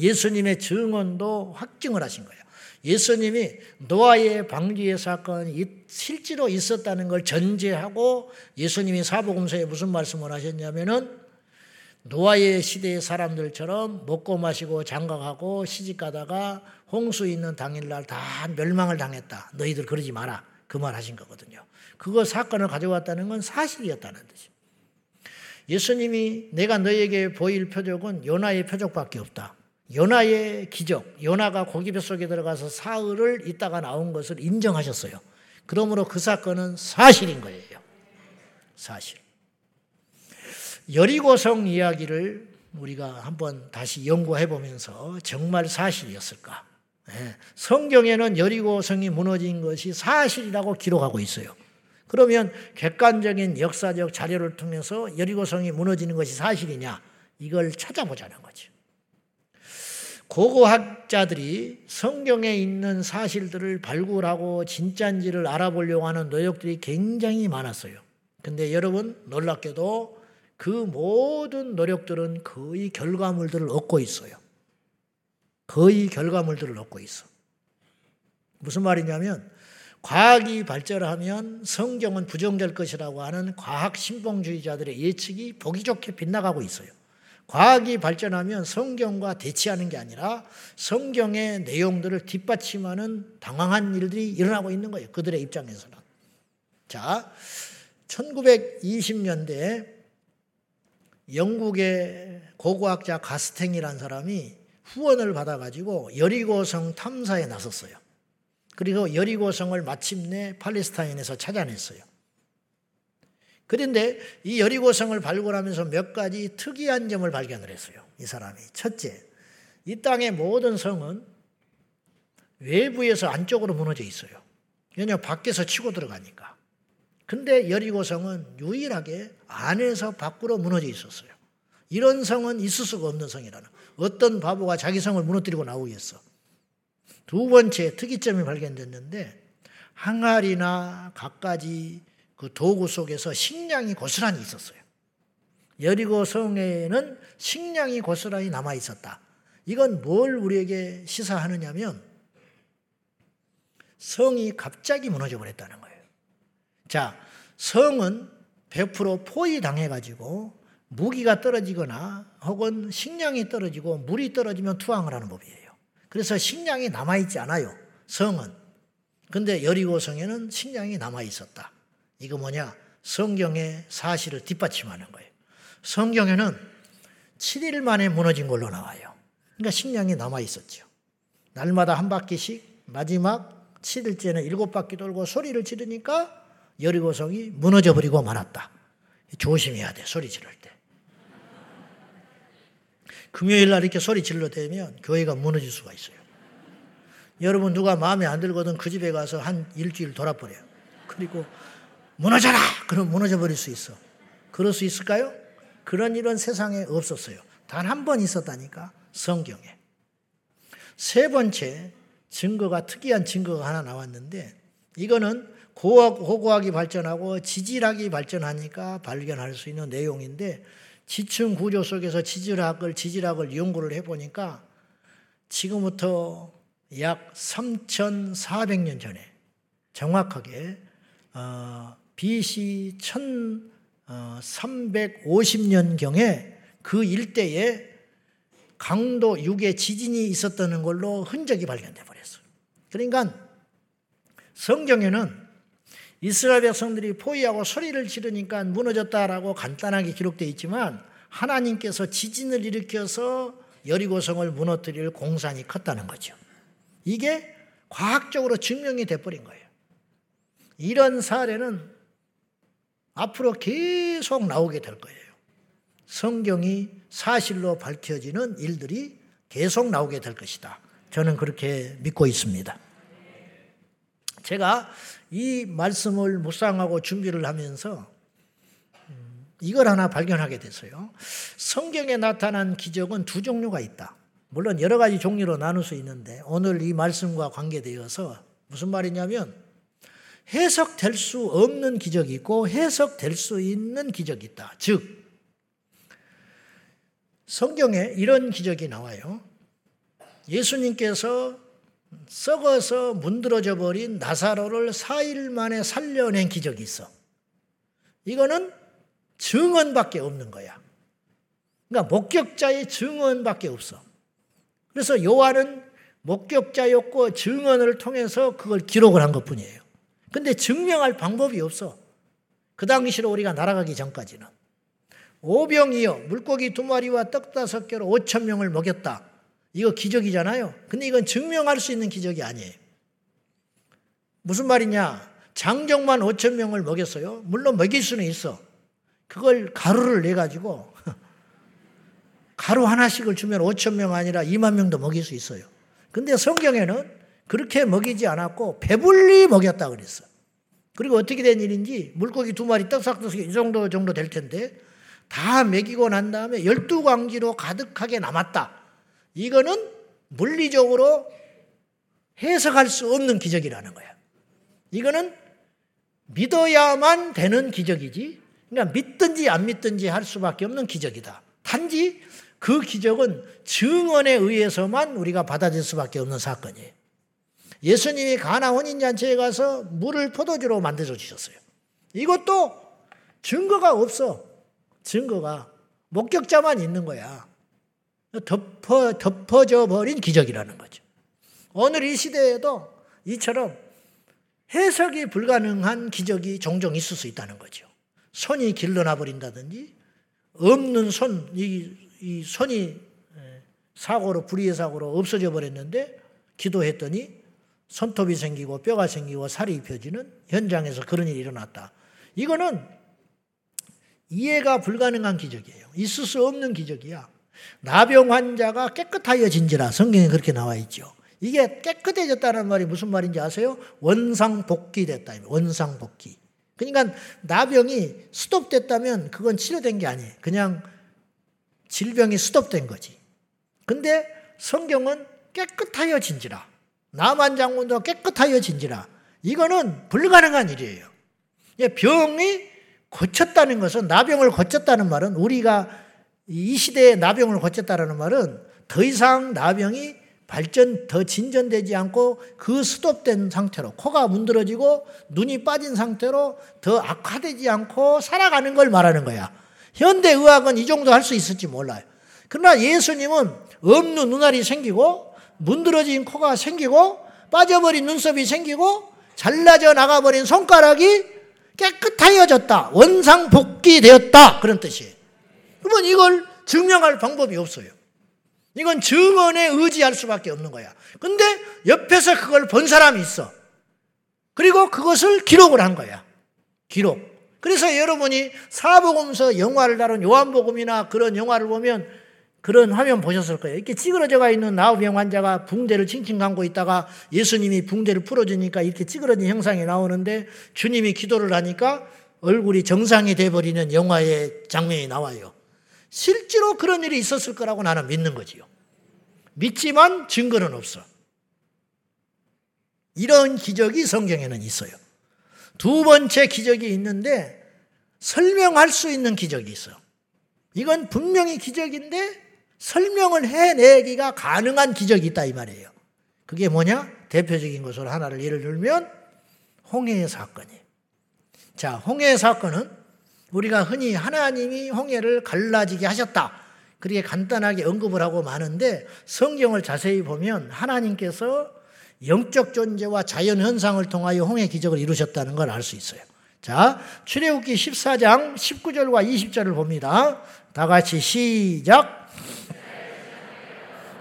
예수님의 증언도 확증을 하신 거예요. 예수님이 노아의 방주의 사건이 실제로 있었다는 걸 전제하고 예수님이 사복음서에 무슨 말씀을 하셨냐면은 노아의 시대의 사람들처럼 먹고 마시고 장가가고 시집가다가 홍수 있는 당일날 다 멸망을 당했다. 너희들 그러지 마라. 그 말 하신 거거든요. 그거 사건을 가져왔다는 건 사실이었다는 뜻이에요. 예수님이 내가 너에게 보일 표적은 요나의 표적밖에 없다. 요나의 기적, 요나가 고기 뱃속에 들어가서 사흘을 있다가 나온 것을 인정하셨어요. 그러므로 그 사건은 사실인 거예요. 사실. 여리고성 이야기를 우리가 한번 다시 연구해 보면서 정말 사실이었을까? 네. 성경에는 여리고성이 무너진 것이 사실이라고 기록하고 있어요. 그러면 객관적인 역사적 자료를 통해서 여리고성이 무너지는 것이 사실이냐? 이걸 찾아보자는 거죠. 고고학자들이 성경에 있는 사실들을 발굴하고 진짜인지를 알아보려고 하는 노력들이 굉장히 많았어요. 근데 여러분 놀랍게도 그 모든 노력들은 거의 결과물들을 얻고 있어요. 거의 결과물들을 얻고 있어. 무슨 말이냐면 과학이 발전하면 성경은 부정될 것이라고 하는 과학 신봉주의자들의 예측이 보기 좋게 빗나가고 있어요. 과학이 발전하면 성경과 대치하는 게 아니라 성경의 내용들을 뒷받침하는 당황한 일들이 일어나고 있는 거예요. 그들의 입장에서는. 자, 1920년대에 영국의 고고학자 가스탱이라는 사람이 후원을 받아가지고 여리고성 탐사에 나섰어요. 그리고 여리고성을 마침내 팔레스타인에서 찾아냈어요. 그런데 이 여리고성을 발굴하면서 몇 가지 특이한 점을 발견을 했어요. 이 사람이. 첫째, 이 땅의 모든 성은 외부에서 안쪽으로 무너져 있어요. 왜냐 밖에서 치고 들어가니까. 근데 여리고성은 유일하게 안에서 밖으로 무너져 있었어요. 이런 성은 있을 수가 없는 성이라는. 어떤 바보가 자기 성을 무너뜨리고 나오겠어. 두 번째 특이점이 발견됐는데 항아리나 갖가지 그 도구 속에서 식량이 고스란히 있었어요. 여리고 성에는 식량이 고스란히 남아 있었다. 이건 뭘 우리에게 시사하느냐면 성이 갑자기 무너져 버렸다는 거예요. 자, 성은 100% 포위당해 가지고 무기가 떨어지거나 혹은 식량이 떨어지고 물이 떨어지면 투항을 하는 법이에요. 그래서 식량이 남아 있지 않아요. 성은. 근데 여리고 성에는 식량이 남아 있었다. 이거 뭐냐? 성경의 사실을 뒷받침하는 거예요. 성경에는 7일 만에 무너진 걸로 나와요. 그러니까 식량이 남아 있었죠. 날마다 한 바퀴씩 마지막 7일째는 일곱 바퀴 돌고 소리를 지르니까 여리고성이 무너져 버리고 말았다. 조심해야 돼, 소리 지를 때. 금요일 날 이렇게 소리 질러대면 교회가 무너질 수가 있어요. 여러분 누가 마음에 안 들거든 그 집에 가서 한 일주일 돌아버려요. 그리고 무너져라! 그럼 무너져 버릴 수 있어. 그럴 수 있을까요? 그런 일은 세상에 없었어요. 단 한 번 있었다니까 성경에. 세 번째 증거가 특이한 증거가 하나 나왔는데 이거는 고학, 고고학이 발전하고 지질학이 발전하니까 발견할 수 있는 내용인데 지층 구조 속에서 지질학을 지질학을 연구를 해보니까 지금부터 약 3,400년 전에 정확하게 어, BC 1350년경에 그 일대에 강도 6의 지진이 있었다는 걸로 흔적이 발견돼 버렸어요. 그러니까 성경에는 이스라엘 백성들이 포위하고 소리를 지르니까 무너졌다라고 간단하게 기록되어 있지만 하나님께서 지진을 일으켜서 여리고성을 무너뜨릴 공산이 컸다는 거죠. 이게 과학적으로 증명이 돼버린 거예요. 이런 사례는 앞으로 계속 나오게 될 거예요. 성경이 사실로 밝혀지는 일들이 계속 나오게 될 것이다. 저는 그렇게 믿고 있습니다. 제가 이 말씀을 묵상하고 준비를 하면서 음, 이걸 하나 발견하게 됐어요. 성경에 나타난 기적은 두 종류가 있다. 물론 여러 가지 종류로 나눌 수 있는데 오늘 이 말씀과 관계되어서 무슨 말이냐면 해석될 수 없는 기적이 있고 해석될 수 있는 기적이 있다. 즉 성경에 이런 기적이 나와요. 예수님께서 썩어서 문드러져 버린 나사로를 4일 만에 살려낸 기적이 있어. 이거는 증언밖에 없는 거야. 그러니까 목격자의 증언밖에 없어. 그래서 요한은 목격자였고 증언을 통해서 그걸 기록을 한 것 뿐이에요. 근데 증명할 방법이 없어. 그 당시로 우리가 날아가기 전까지는. 오병이어 물고기 두 마리와 떡 다섯 개로 5천 명을 먹였다. 이거 기적이잖아요. 근데 이건 증명할 수 있는 기적이 아니에요. 무슨 말이냐? 장정만 5천 명을 먹였어요. 물론 먹일 수는 있어. 그걸 가루를 내 가지고 가루 하나씩을 주면 5천 명 아니라 2만 명도 먹일 수 있어요. 근데 성경에는 그렇게 먹이지 않았고 배불리 먹였다 그랬어. 그리고 어떻게 된 일인지 물고기 두 마리 떡삭떡삭 이 정도 정도 될 텐데 다 먹이고 난 다음에 열두 광지로 가득하게 남았다. 이거는 물리적으로 해석할 수 없는 기적이라는 거야. 이거는 믿어야만 되는 기적이지. 그러니까 믿든지 안 믿든지 할 수밖에 없는 기적이다. 단지 그 기적은 증언에 의해서만 우리가 받아들일 수밖에 없는 사건이에요. 예수님이 가나 혼인잔치에 가서 물을 포도주로 만들어 주셨어요. 이것도 증거가 없어. 증거가. 목격자만 있는 거야. 덮어, 덮어져 버린 기적이라는 거죠. 오늘 이 시대에도 이처럼 해석이 불가능한 기적이 종종 있을 수 있다는 거죠. 손이 길러나 버린다든지, 없는 손, 이, 이 손이 사고로, 불의의 사고로 없어져 버렸는데, 기도했더니 손톱이 생기고 뼈가 생기고 살이 입혀지는 현장에서 그런 일이 일어났다. 이거는 이해가 불가능한 기적이에요. 있을 수 없는 기적이야. 나병 환자가 깨끗하여진지라 성경에 그렇게 나와 있죠. 이게 깨끗해졌다는 말이 무슨 말인지 아세요? 원상 복귀됐다. 원상 복귀. 그러니까 나병이 스톱됐다면 그건 치료된 게 아니에요. 그냥 질병이 스톱된 거지. 근데 성경은 깨끗하여진지라. 남한 장군도 깨끗하여 진지라. 이거는 불가능한 일이에요. 병이 고쳤다는 것은 나병을 고쳤다는 말은 우리가 이 시대에 나병을 고쳤다는 말은 더 이상 나병이 발전 더 진전되지 않고 그 스톱된 상태로 코가 문드러지고 눈이 빠진 상태로 더 악화되지 않고 살아가는 걸 말하는 거야. 현대 의학은 이 정도 할 수 있을지 몰라요. 그러나 예수님은 없는 눈알이 생기고 문드러진 코가 생기고 빠져버린 눈썹이 생기고 잘라져 나가버린 손가락이 깨끗하여졌다. 원상 복귀되었다. 그런 뜻이에요. 그러면 이걸 증명할 방법이 없어요. 이건 증언에 의지할 수밖에 없는 거야. 근데 옆에서 그걸 본 사람이 있어. 그리고 그것을 기록을 한 거야. 기록. 그래서 여러분이 사복음서 영화를 다룬 요한복음이나 그런 영화를 보면 그런 화면 보셨을 거예요. 이렇게 찌그러져가 있는 나우병 환자가 붕대를 칭칭 감고 있다가 예수님이 붕대를 풀어주니까 이렇게 찌그러진 형상이 나오는데 주님이 기도를 하니까 얼굴이 정상이 돼버리는 영화의 장면이 나와요. 실제로 그런 일이 있었을 거라고 나는 믿는 거지요. 믿지만 증거는 없어. 이런 기적이 성경에는 있어요. 두 번째 기적이 있는데 설명할 수 있는 기적이 있어. 이건 분명히 기적인데 설명을 해내기가 가능한 기적이 있다 이 말이에요. 그게 뭐냐? 대표적인 것으로 하나를 예를 들면 홍해의 사건이에요. 자, 홍해의 사건은 우리가 흔히 하나님이 홍해를 갈라지게 하셨다. 그렇게 간단하게 언급을 하고 마는데 성경을 자세히 보면 하나님께서 영적 존재와 자연 현상을 통하여 홍해 기적을 이루셨다는 걸 알 수 있어요. 자, 출애굽기 14장 19절과 20절을 봅니다. 다 같이 시작.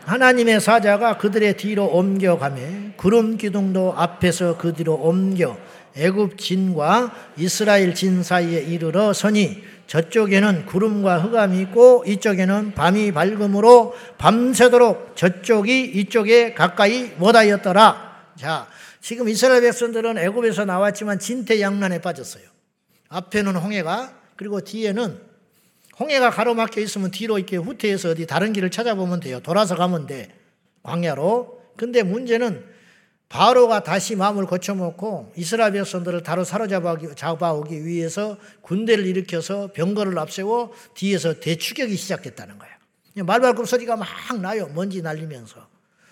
하나님의 사자가 그들의 뒤로 옮겨가매 구름 기둥도 앞에서 그 뒤로 옮겨 애굽 진과 이스라엘 진 사이에 이르러 서니 저쪽에는 구름과 흑암이 있고 이쪽에는 밤이 밝음으로 밤새도록 저쪽이 이쪽에 가까이 못하였더라. 자, 지금 이스라엘 백성들은 애굽에서 나왔지만 진퇴양난에 빠졌어요. 앞에는 홍해가 그리고 뒤에는 홍해가 가로막혀 있으면 뒤로 이렇게 후퇴해서 어디 다른 길을 찾아보면 돼요. 돌아서 가면 돼. 광야로. 근데 문제는 바로가 다시 마음을 고쳐먹고 이스라엘 백성들을 다로 사로잡아오기 위해서 군대를 일으켜서 병거를 앞세워 뒤에서 대추격이 시작했다는 거예요. 말발굽 소리가 막 나요. 먼지 날리면서.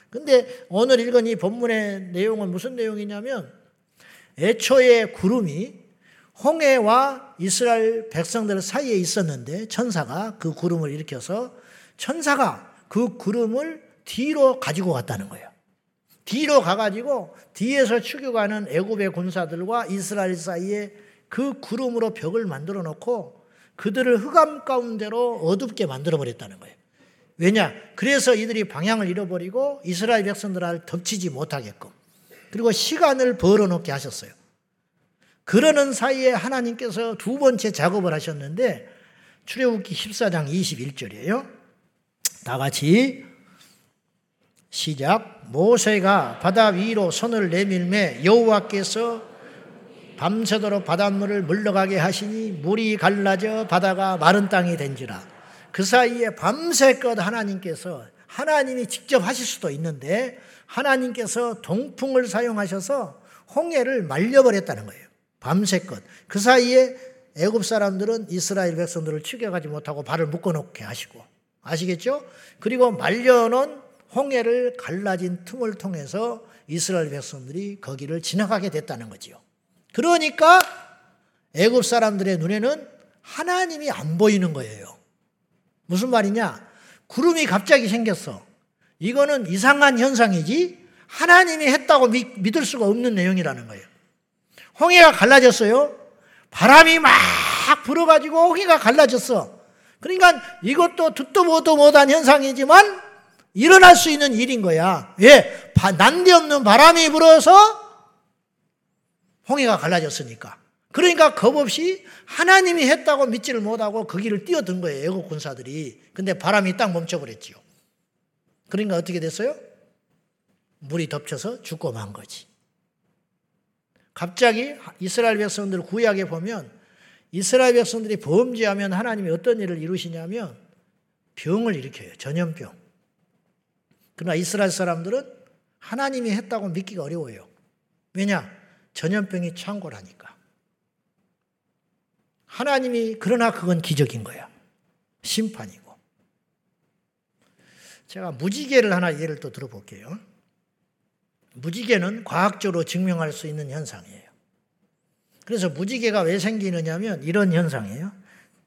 근데 오늘 읽은 이 본문의 내용은 무슨 내용이냐면 애초에 구름이 홍해와 이스라엘 백성들 사이에 있었는데 천사가 그 구름을 일으켜서 천사가 그 구름을 뒤로 가지고 갔다는 거예요. 뒤로 가가지고 뒤에서 추격하는 애굽의 군사들과 이스라엘 사이에 그 구름으로 벽을 만들어 놓고 그들을 흑암 가운데로 어둡게 만들어 버렸다는 거예요. 왜냐? 그래서 이들이 방향을 잃어버리고 이스라엘 백성들을 덮치지 못하게끔 그리고 시간을 벌어놓게 하셨어요. 그러는 사이에 하나님께서 두 번째 작업을 하셨는데 출애굽기 14장 21절이에요. 다 같이 시작. 모세가 바다 위로 손을 내밀매 여호와께서 밤새도록 바닷물을 물러가게 하시니 물이 갈라져 바다가 마른 땅이 된지라. 그 사이에 밤새껏 하나님께서 하나님이 직접 하실 수도 있는데 하나님께서 동풍을 사용하셔서 홍해를 말려버렸다는 거예요. 밤새껏. 그 사이에 애굽 사람들은 이스라엘 백성들을 추격하지 못하고 발을 묶어놓게 하시고 아시겠죠? 그리고 말려놓은 홍해를 갈라진 틈을 통해서 이스라엘 백성들이 거기를 지나가게 됐다는 거지요. 그러니까 애굽 사람들의 눈에는 하나님이 안 보이는 거예요. 무슨 말이냐? 구름이 갑자기 생겼어. 이거는 이상한 현상이지 하나님이 했다고 믿, 을 수가 없는 내용이라는 거예요. 홍해가 갈라졌어요. 바람이 막 불어가지고 홍해가 갈라졌어. 그러니까 이것도 듣도 보도 못한 현상이지만 일어날 수 있는 일인 거야. 왜? 난데없는 바람이 불어서 홍해가 갈라졌으니까. 그러니까 겁없이 하나님이 했다고 믿지를 못하고 그 길을 뛰어든 거예요. 애국 군사들이. 근데 바람이 딱 멈춰버렸지요. 그러니까 어떻게 됐어요? 물이 덮쳐서 죽고 만 거지. 갑자기 이스라엘 백성들 구약에 보면 이스라엘 백성들이 범죄하면 하나님이 어떤 일을 이루시냐면 병을 일으켜요. 전염병. 그러나 이스라엘 사람들은 하나님이 했다고 믿기가 어려워요. 왜냐? 전염병이 창궐하니까. 하나님이 그러나 그건 기적인 거야. 심판이고. 제가 무지개를 하나 예를 또 들어볼게요. 무지개는 과학적으로 증명할 수 있는 현상이에요. 그래서 무지개가 왜 생기느냐면 이런 현상이에요.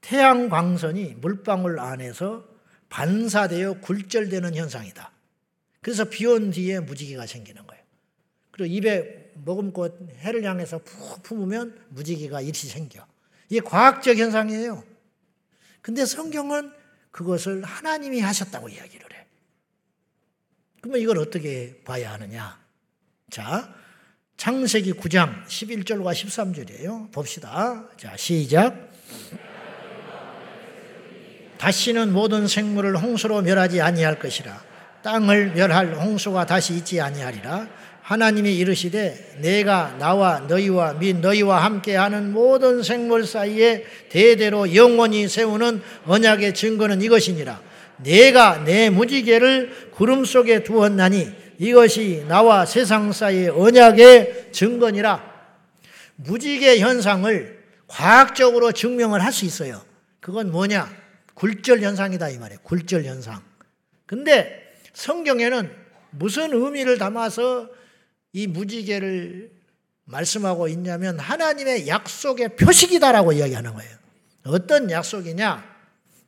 태양 광선이 물방울 안에서 반사되어 굴절되는 현상이다. 그래서 비 온 뒤에 무지개가 생기는 거예요. 그리고 입에 머금고 해를 향해서 푹 품으면 무지개가 일시 생겨. 이게 과학적 현상이에요. 근데 성경은 그것을 하나님이 하셨다고 이야기를 해. 그러면 이걸 어떻게 봐야 하느냐? 자, 창세기 9장 11절과 13절이에요. 봅시다. 자, 시작. 다시는 모든 생물을 홍수로 멸하지 아니할 것이라. 땅을 멸할 홍수가 다시 있지 아니하리라. 하나님이 이르시되 내가 나와 너희와 및 너희와 함께하는 모든 생물 사이에 대대로 영원히 세우는 언약의 증거는 이것이니라. 내가 내 무지개를 구름 속에 두었나니 이것이 나와 세상 사이의 언약의 증거니라. 무지개 현상을 과학적으로 증명을 할 수 있어요. 그건 뭐냐? 굴절 현상이다 이 말이에요. 굴절 현상. 근데 성경에는 무슨 의미를 담아서 이 무지개를 말씀하고 있냐면 하나님의 약속의 표식이다라고 이야기하는 거예요. 어떤 약속이냐?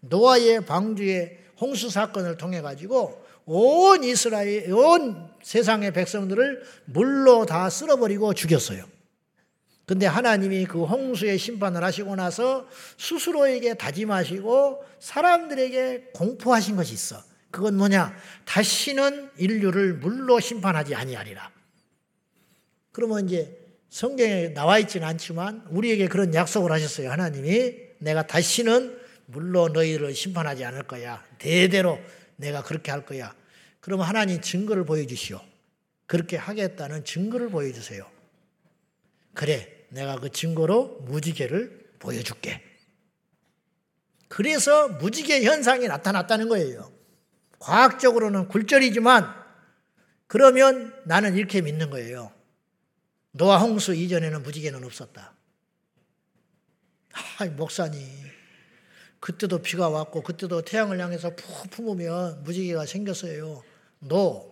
노아의 방주의 홍수 사건을 통해 가지고 온 이스라엘, 온 세상의 백성들을 물로 다 쓸어버리고 죽였어요. 근데 하나님이 그 홍수의 심판을 하시고 나서 스스로에게 다짐하시고 사람들에게 공포하신 것이 있어. 그건 뭐냐? 다시는 인류를 물로 심판하지 아니하리라. 그러면 이제 성경에 나와 있지는 않지만 우리에게 그런 약속을 하셨어요. 하나님이 내가 다시는 물로 너희를 심판하지 않을 거야. 대대로 내가 그렇게 할 거야. 그러면 하나님 증거를 보여주시오. 그렇게 하겠다는 증거를 보여주세요. 그래, 내가 그 증거로 무지개를 보여줄게. 그래서 무지개 현상이 나타났다는 거예요. 과학적으로는 굴절이지만 그러면 나는 이렇게 믿는 거예요. 노아 홍수 이전에는 무지개는 없었다. 아, 목사님. 그때도 비가 왔고 그때도 태양을 향해서 푹 품으면 무지개가 생겼어요. 너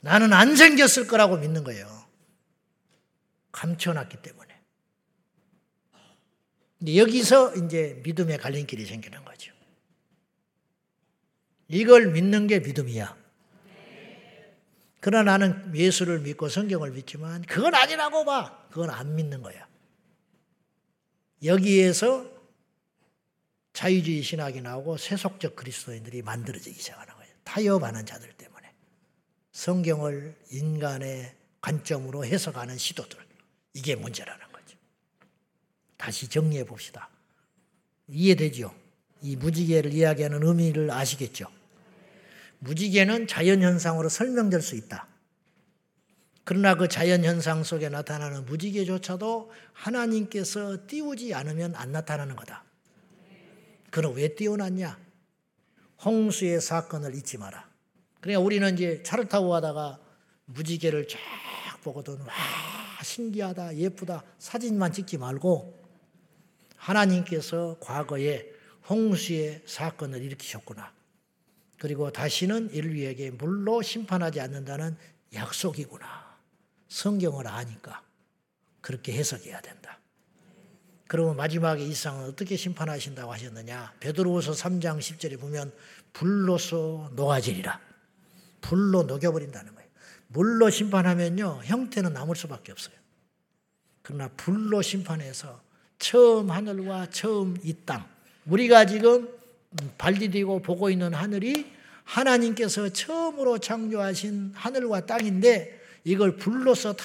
나는 안 생겼을 거라고 믿는 거예요. 감춰놨기 때문에. 여기서 이제 믿음의 갈림길이 생기는 거죠. 이걸 믿는 게 믿음이야. 그러나 나는 예수를 믿고 성경을 믿지만 그건 아니라고 봐. 그건 안 믿는 거야. 여기에서 자유주의 신학이 나오고 세속적 그리스도인들이 만들어지기 시작하는 거예요. 타협하는 자들. 성경을 인간의 관점으로 해석하는 시도들. 이게 문제라는 거죠. 다시 정리해 봅시다. 이해되죠? 이 무지개를 이야기하는 의미를 아시겠죠? 무지개는 자연현상으로 설명될 수 있다. 그러나 그 자연현상 속에 나타나는 무지개조차도 하나님께서 띄우지 않으면 안 나타나는 거다. 그는 왜 띄워놨냐? 홍수의 사건을 잊지 마라. 그러니까 우리는 이제 차를 타고 가다가 무지개를 쫙 보거든. 와, 신기하다, 예쁘다. 사진만 찍지 말고 하나님께서 과거에 홍수의 사건을 일으키셨구나. 그리고 다시는 인류에게 물로 심판하지 않는다는 약속이구나. 성경을 아니까 그렇게 해석해야 된다. 그러면 마지막에 이 세상은 어떻게 심판하신다고 하셨느냐? 베드로후서 3장 10절에 보면 불로서 녹아지리라. 불로 녹여버린다는 거예요. 물로 심판하면요 형태는 남을 수밖에 없어요. 그러나 불로 심판해서 처음 하늘과 처음 이 땅, 우리가 지금 발디디고 보고 있는 하늘이 하나님께서 처음으로 창조하신 하늘과 땅인데 이걸 불로서 다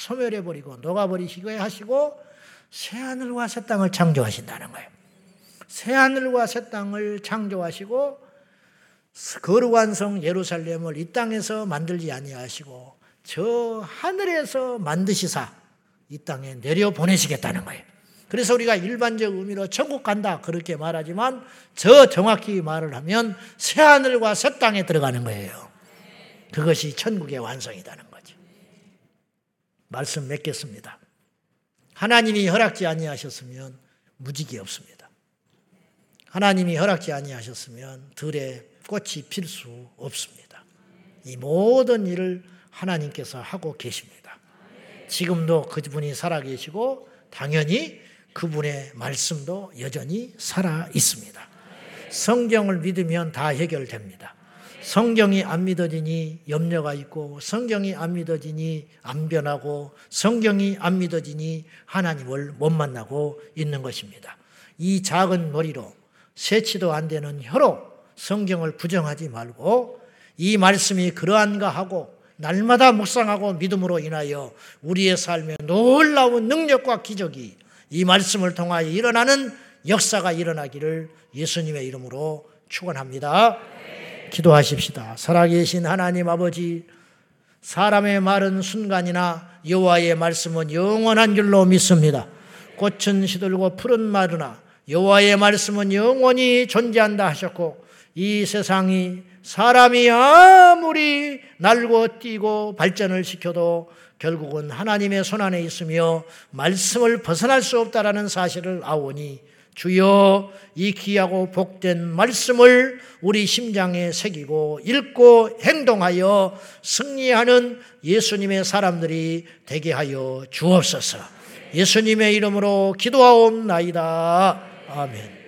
소멸해버리고 녹아버리시고 하시고 새 하늘과 새 땅을 창조하신다는 거예요. 새 하늘과 새 땅을 창조하시고 거룩한 성 예루살렘을 이 땅에서 만들지 아니하시고 저 하늘에서 만드시사 이 땅에 내려 보내시겠다는 거예요. 그래서 우리가 일반적 의미로 천국 간다 그렇게 말하지만 저 정확히 말을 하면 새 하늘과 새 땅에 들어가는 거예요. 그것이 천국의 완성이라는 거죠. 말씀 맺겠습니다. 하나님이 허락지 아니하셨으면 무직이 없습니다. 하나님이 허락지 아니하셨으면 들에 꽃이 필 수 없습니다. 이 모든 일을 하나님께서 하고 계십니다. 지금도 그분이 살아계시고 당연히 그분의 말씀도 여전히 살아 있습니다. 성경을 믿으면 다 해결됩니다. 성경이 안 믿어지니 염려가 있고 성경이 안 믿어지니 안 변하고 성경이 안 믿어지니 하나님을 못 만나고 있는 것입니다. 이 작은 머리로 세치도 안 되는 혀로 성경을 부정하지 말고 이 말씀이 그러한가 하고 날마다 묵상하고 믿음으로 인하여 우리의 삶에 놀라운 능력과 기적이 이 말씀을 통하여 일어나는 역사가 일어나기를 예수님의 이름으로 축원합니다. 기도하십시다. 살아계신 하나님 아버지 사람의 말은 순간이나 여호와의 말씀은 영원한 줄로 믿습니다. 꽃은 시들고 푸른 마르나 여호와의 말씀은 영원히 존재한다 하셨고 이 세상이 사람이 아무리 날고 뛰고 발전을 시켜도 결국은 하나님의 손안에 있으며 말씀을 벗어날 수 없다라는 사실을 아오니 주여 이 귀하고 복된 말씀을 우리 심장에 새기고 읽고 행동하여 승리하는 예수님의 사람들이 되게 하여 주옵소서. 예수님의 이름으로 기도하옵나이다. 아멘.